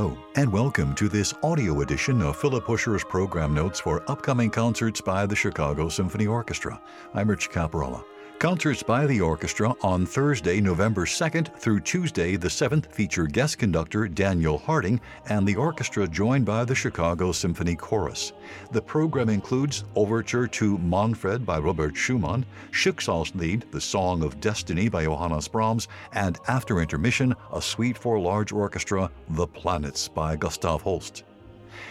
Hello, and welcome to this audio edition of Philip Huscher's program notes for upcoming concerts by the Chicago Symphony Orchestra. I'm Rich Caparella. Concerts by the orchestra on Thursday, November 2nd through Tuesday, the 7th, feature guest conductor Daniel Harding and the orchestra joined by the Chicago Symphony Chorus. The program includes Overture to Manfred by Robert Schumann, Schicksalslied, the Song of Destiny by Johannes Brahms, and after intermission, a suite for large orchestra, The Planets by Gustav Holst.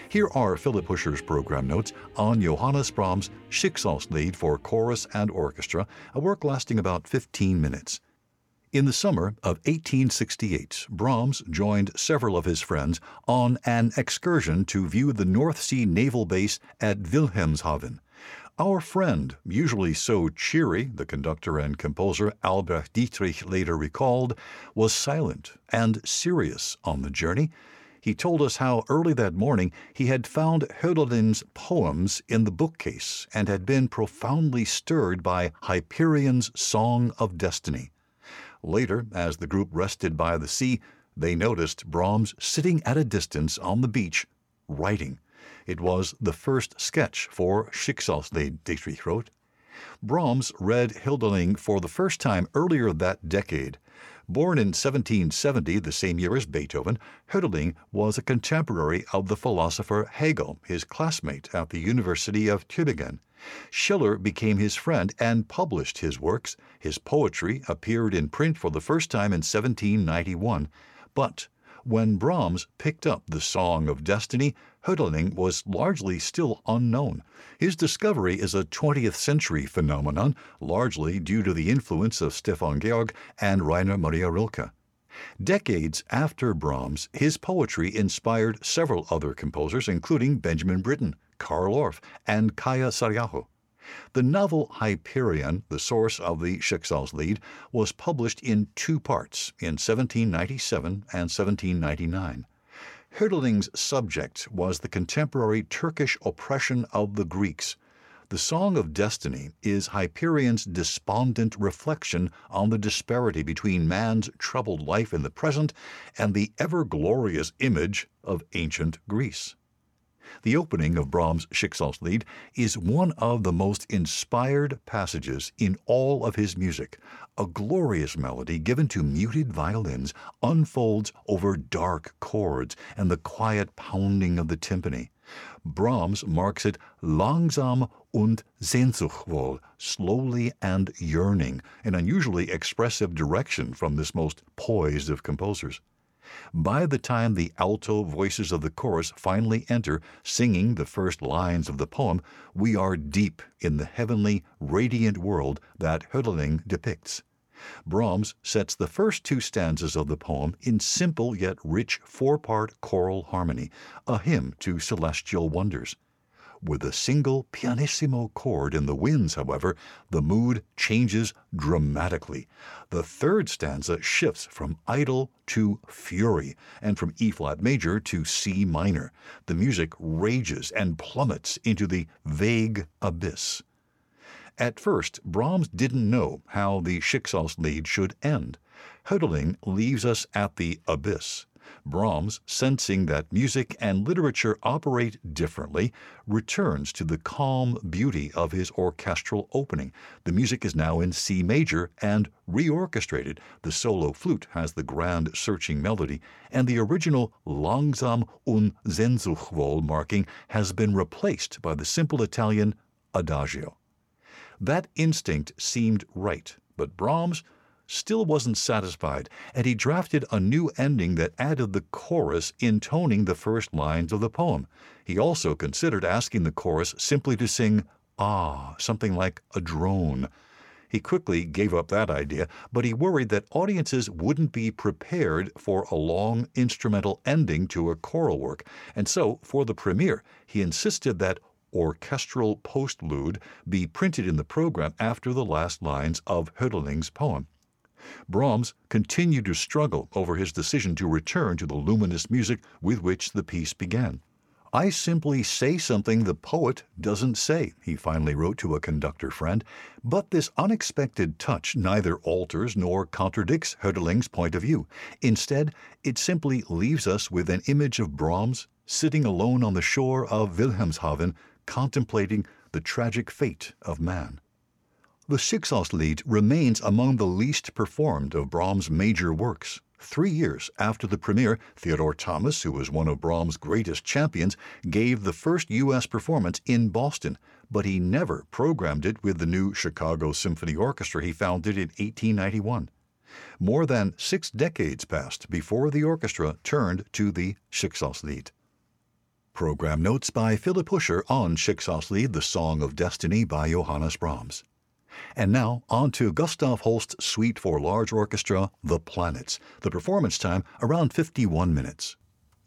Here are Philip Huscher's program notes on Johannes Brahms' Schicksalslied for chorus and orchestra, a work lasting about 15 minutes. In the summer of 1868, Brahms joined several of his friends on an excursion to view the North Sea naval base at Wilhelmshaven. Our friend, usually so cheery, the conductor and composer Albrecht Dietrich later recalled, was silent and serious on the journey he told us how early that morning he had found Hölderlin's poems in the bookcase and had been profoundly stirred by Hyperion's Song of Destiny. Later, as the group rested by the sea, they noticed Brahms sitting at a distance on the beach, writing. It was the first sketch for Schicksalslied, Dietrich wrote. Brahms read Hölderlin for the first time earlier that decade Born in 1770, the same year as Beethoven, Hölderlin was a contemporary of the philosopher Hegel, his classmate at the University of Tübingen. Schiller became his friend and published his works. His poetry appeared in print for the first time in 1791. But when Brahms picked up the Song of Destiny, Hölderlin was largely still unknown. His discovery is a 20th century phenomenon, largely due to the influence of Stefan George and Rainer Maria Rilke. Decades after Brahms, his poetry inspired several other composers, including Benjamin Britten, Carl Orff, and Kaija Saariaho. The novel Hyperion, the source of the Schicksalslied, was published in two parts in 1797 and 1799. Hölderlin's subject was the contemporary Turkish oppression of the Greeks. The Song of Destiny is Hyperion's despondent reflection on the disparity between man's troubled life in the present and the ever glorious image of ancient Greece. The opening of Brahms' Schicksalslied is one of the most inspired passages in all of his music. A glorious melody given to muted violins unfolds over dark chords and the quiet pounding of the timpani. Brahms marks it langsam und sehnsuchtsvoll, slowly and yearning, an unusually expressive direction from this most poised of composers. By the time the alto voices of the chorus finally enter, singing the first lines of the poem, we are deep in the heavenly, radiant world that Hölderlin depicts. Brahms sets the first two stanzas of the poem in simple yet rich four part choral harmony, a hymn to celestial wonders. With a single pianissimo chord in the winds, however, the mood changes dramatically. The third stanza shifts from idyll to fury, and from E flat major to C minor. The music rages and plummets into the vague abyss. At first, Brahms didn't know how the Schicksalslied should end. Hölderlin leaves us at the abyss. Brahms, sensing that music and literature operate differently, returns to the calm beauty of his orchestral opening. The music is now in C major and reorchestrated. The solo flute has the grand searching melody, and the original langsam und sehnsuchtsvoll marking has been replaced by the simple Italian adagio. That instinct seemed right, but Brahms still wasn't satisfied, and he drafted a new ending that added the chorus intoning the first lines of the poem. He also considered asking the chorus simply to sing ah, something like a drone. He quickly gave up that idea, but he worried that audiences wouldn't be prepared for a long instrumental ending to a choral work, and so, for the premiere, he insisted that orchestral postlude be printed in the program after the last lines of Hölderlin's poem. Brahms continued to struggle over his decision to return to the luminous music with which the piece began. I simply say something the poet doesn't say, he finally wrote to a conductor friend. But this unexpected touch neither alters nor contradicts Hölderlin's point of view. Instead, it simply leaves us with an image of Brahms sitting alone on the shore of Wilhelmshaven, contemplating the tragic fate of man. The Schicksalslied remains among the least performed of Brahms' major works. Three years after the premiere, Theodore Thomas, who was one of Brahms' greatest champions, gave the first U.S. performance in Boston, but he never programmed it with the new Chicago Symphony Orchestra he founded in 1891. More than six decades passed before the orchestra turned to the Schicksalslied. Program notes by Philip Huscher on Schicksalslied, the Song of Destiny by Johannes Brahms. And now, on to Gustav Holst's suite for large orchestra, The Planets. The performance time around 51 minutes.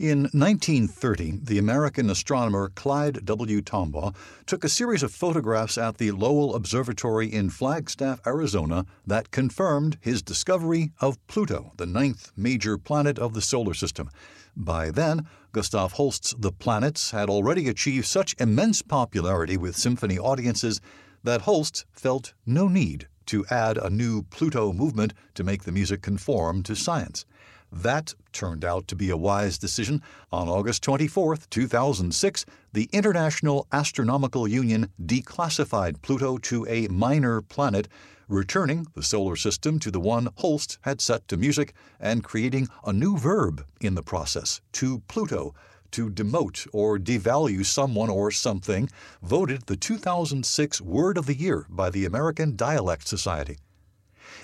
In 1930, the American astronomer Clyde W. Tombaugh took a series of photographs at the Lowell Observatory in Flagstaff, Arizona, that confirmed his discovery of Pluto, the ninth major planet of the solar system. By then, Gustav Holst's The Planets had already achieved such immense popularity with symphony audiences that Holst felt no need to add a new Pluto movement to make the music conform to science. That turned out to be a wise decision. On August 24, 2006, the International Astronomical Union declassified Pluto to a minor planet, returning the solar system to the one Holst had set to music and creating a new verb in the process, to Pluto, to demote or devalue someone or something, voted the 2006 Word of the Year by the American Dialect Society.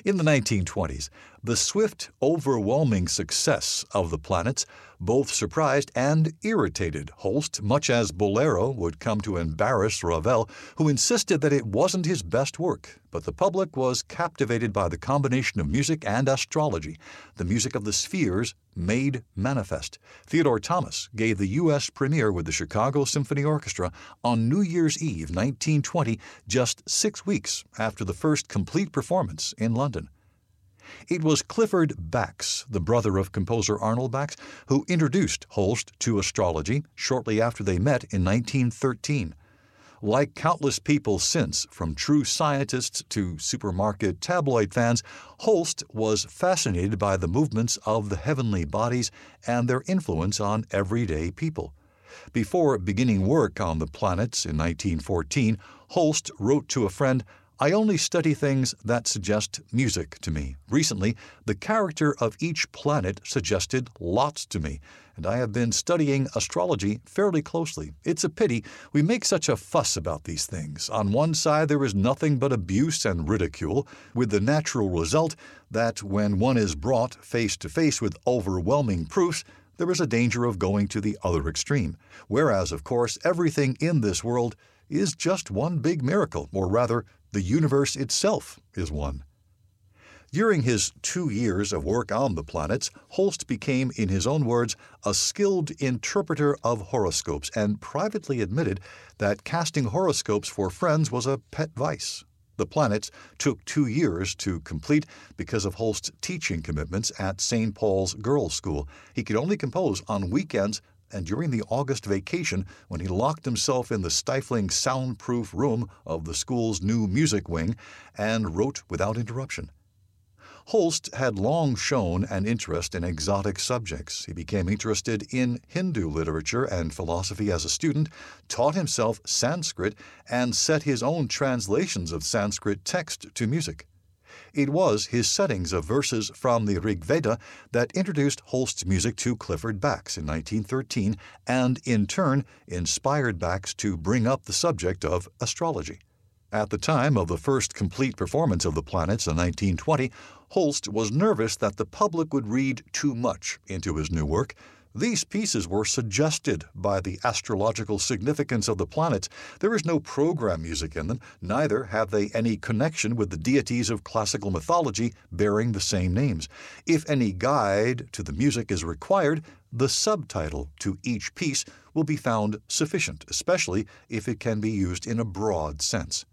In the 1920s, the swift, overwhelming success of the planets both surprised and irritated Holst, much as Bolero would come to embarrass Ravel, who insisted that it wasn't his best work. But the public was captivated by the combination of music and astrology, the music of the spheres made manifest. Theodore Thomas gave the U.S. premiere with the Chicago Symphony Orchestra on New Year's Eve 1920, just six weeks after the first complete performance in London. It was Clifford Bax, the brother of composer Arnold Bax, who introduced Holst to astrology shortly after they met in 1913. Like countless people since, from true scientists to supermarket tabloid fans, Holst was fascinated by the movements of the heavenly bodies and their influence on everyday people. Before beginning work on the planets in 1914, Holst wrote to a friend, I only study things that suggest music to me. Recently, the character of each planet suggested lots to me, and I have been studying astrology fairly closely. It's a pity we make such a fuss about these things. On one side, there is nothing but abuse and ridicule, with the natural result that when one is brought face to face with overwhelming proofs, there is a danger of going to the other extreme. Whereas, of course, everything in this world is just one big miracle, or rather, the universe itself is one. During his two years of work on the planets, Holst became, in his own words, a skilled interpreter of horoscopes and privately admitted that casting horoscopes for friends was a pet vice. The planets took two years to complete because of Holst's teaching commitments at St. Paul's Girls' School. He could only compose on weekends and during the August vacation, when he locked himself in the stifling soundproof room of the school's new music wing and wrote without interruption. Holst had long shown an interest in exotic subjects. He became interested in Hindu literature and philosophy as a student, taught himself Sanskrit, and set his own translations of Sanskrit text to music. It was his settings of verses from the Rig Veda that introduced Holst's music to Clifford Bax in 1913 and, in turn, inspired Bax to bring up the subject of astrology. At the time of the first complete performance of the planets in 1920, Holst was nervous that the public would read too much into his new work these pieces were suggested by the astrological significance of the planets. There is no program music in them, neither have they any connection with the deities of classical mythology bearing the same names. If any guide to the music is required, the subtitle to each piece will be found sufficient, especially if it can be used in a broad sense.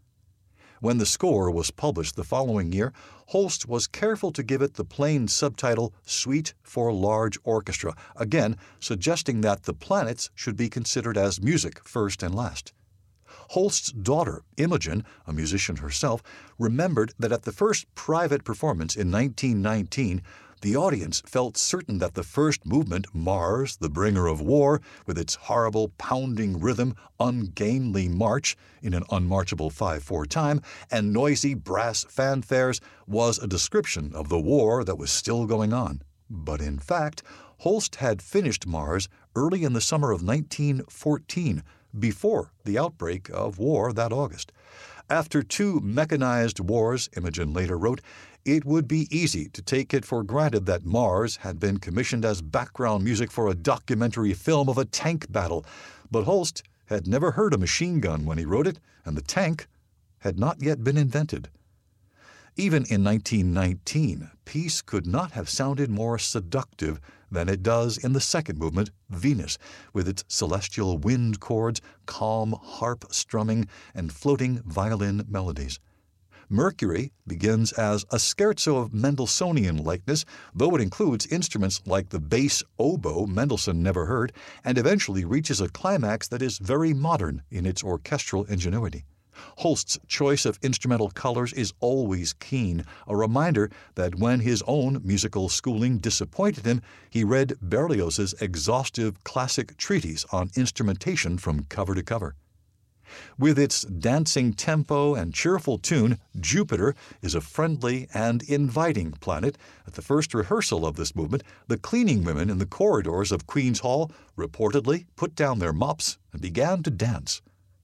When the score was published the following year, Holst was careful to give it the plain subtitle Suite for Large Orchestra, again suggesting that the planets should be considered as music first and last. Holst's daughter, Imogen, a musician herself, remembered that at the first private performance in 1919, the audience felt certain that the first movement, Mars, the bringer of war, with its horrible pounding rhythm, ungainly march in an unmarchable 5 4 time, and noisy brass fanfares, was a description of the war that was still going on. But in fact, Holst had finished Mars early in the summer of 1914, before the outbreak of war that August. After two mechanized wars, Imogen later wrote, it would be easy to take it for granted that Mars had been commissioned as background music for a documentary film of a tank battle, but Holst had never heard a machine gun when he wrote it, and the tank had not yet been invented. Even in 1919, peace could not have sounded more seductive than it does in the second movement, Venus, with its celestial wind chords, calm harp strumming, and floating violin melodies. Mercury begins as a scherzo of Mendelssohnian likeness, though it includes instruments like the bass oboe Mendelssohn never heard, and eventually reaches a climax that is very modern in its orchestral ingenuity. Holst's choice of instrumental colors is always keen, a reminder that when his own musical schooling disappointed him, he read Berlioz's exhaustive classic treatise on instrumentation from cover to cover. With its dancing tempo and cheerful tune, Jupiter is a friendly and inviting planet. At the first rehearsal of this movement, the cleaning women in the corridors of Queen's Hall reportedly put down their mops and began to dance.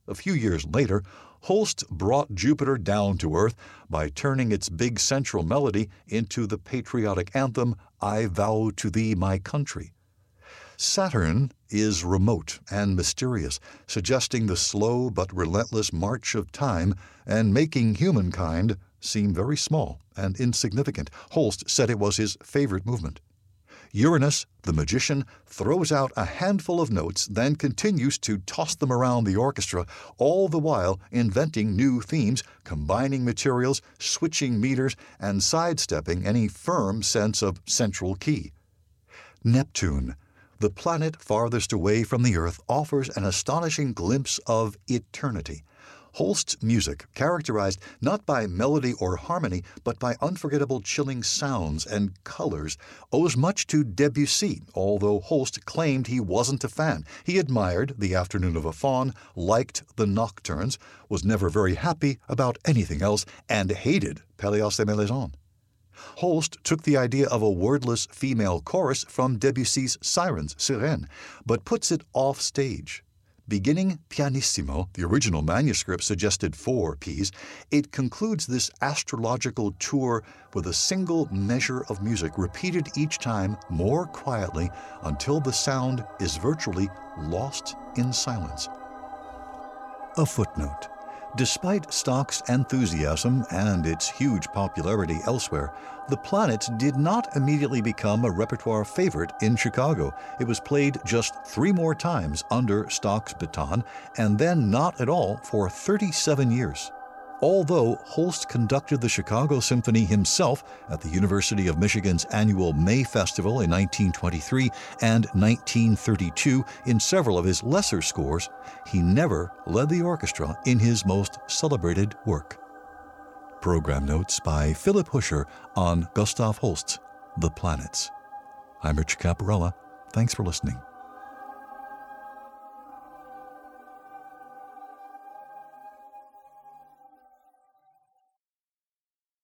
A few years later, Holst brought Jupiter down to earth by turning its big central melody into the patriotic anthem, I Vow to Thee My Country. Saturn is remote and mysterious, suggesting the slow but relentless march of time and making humankind seem very small and insignificant. Holst said it was his favorite movement. Uranus, the magician, throws out a handful of notes, then continues to toss them around the orchestra, all the while inventing new themes, combining materials, switching meters, and sidestepping any firm sense of central key. Neptune, the planet farthest away from the Earth, offers an astonishing glimpse of eternity. Holst's music, characterized not by melody or harmony, but by unforgettable chilling sounds and colors, owes much to Debussy, although Holst claimed he wasn't a fan. He admired The Afternoon of a Faun, liked the Nocturnes, was never very happy about anything else, and hated Pelléas et Mélisande. Holst took the idea of a wordless female chorus from Debussy's Sirens, Sirène, but puts it off stage. Beginning pianissimo, the original manuscript suggested four Ps, it concludes this astrological tour with a single measure of music repeated each time more quietly until the sound is virtually lost in silence. A footnote. Despite Stock's enthusiasm and its huge popularity elsewhere, The Planets did not immediately become a repertoire favorite in Chicago. It was played just three more times under Stock's baton, and then not at all for 37 years although Holst conducted the Chicago Symphony himself at the University of Michigan's annual May Festival in 1923 and 1932 in several of his lesser scores, he never led the orchestra in his most celebrated work. Program notes by Philip Huscher on Gustav Holst's The Planets. I'm Rich Caparella. Thanks for listening.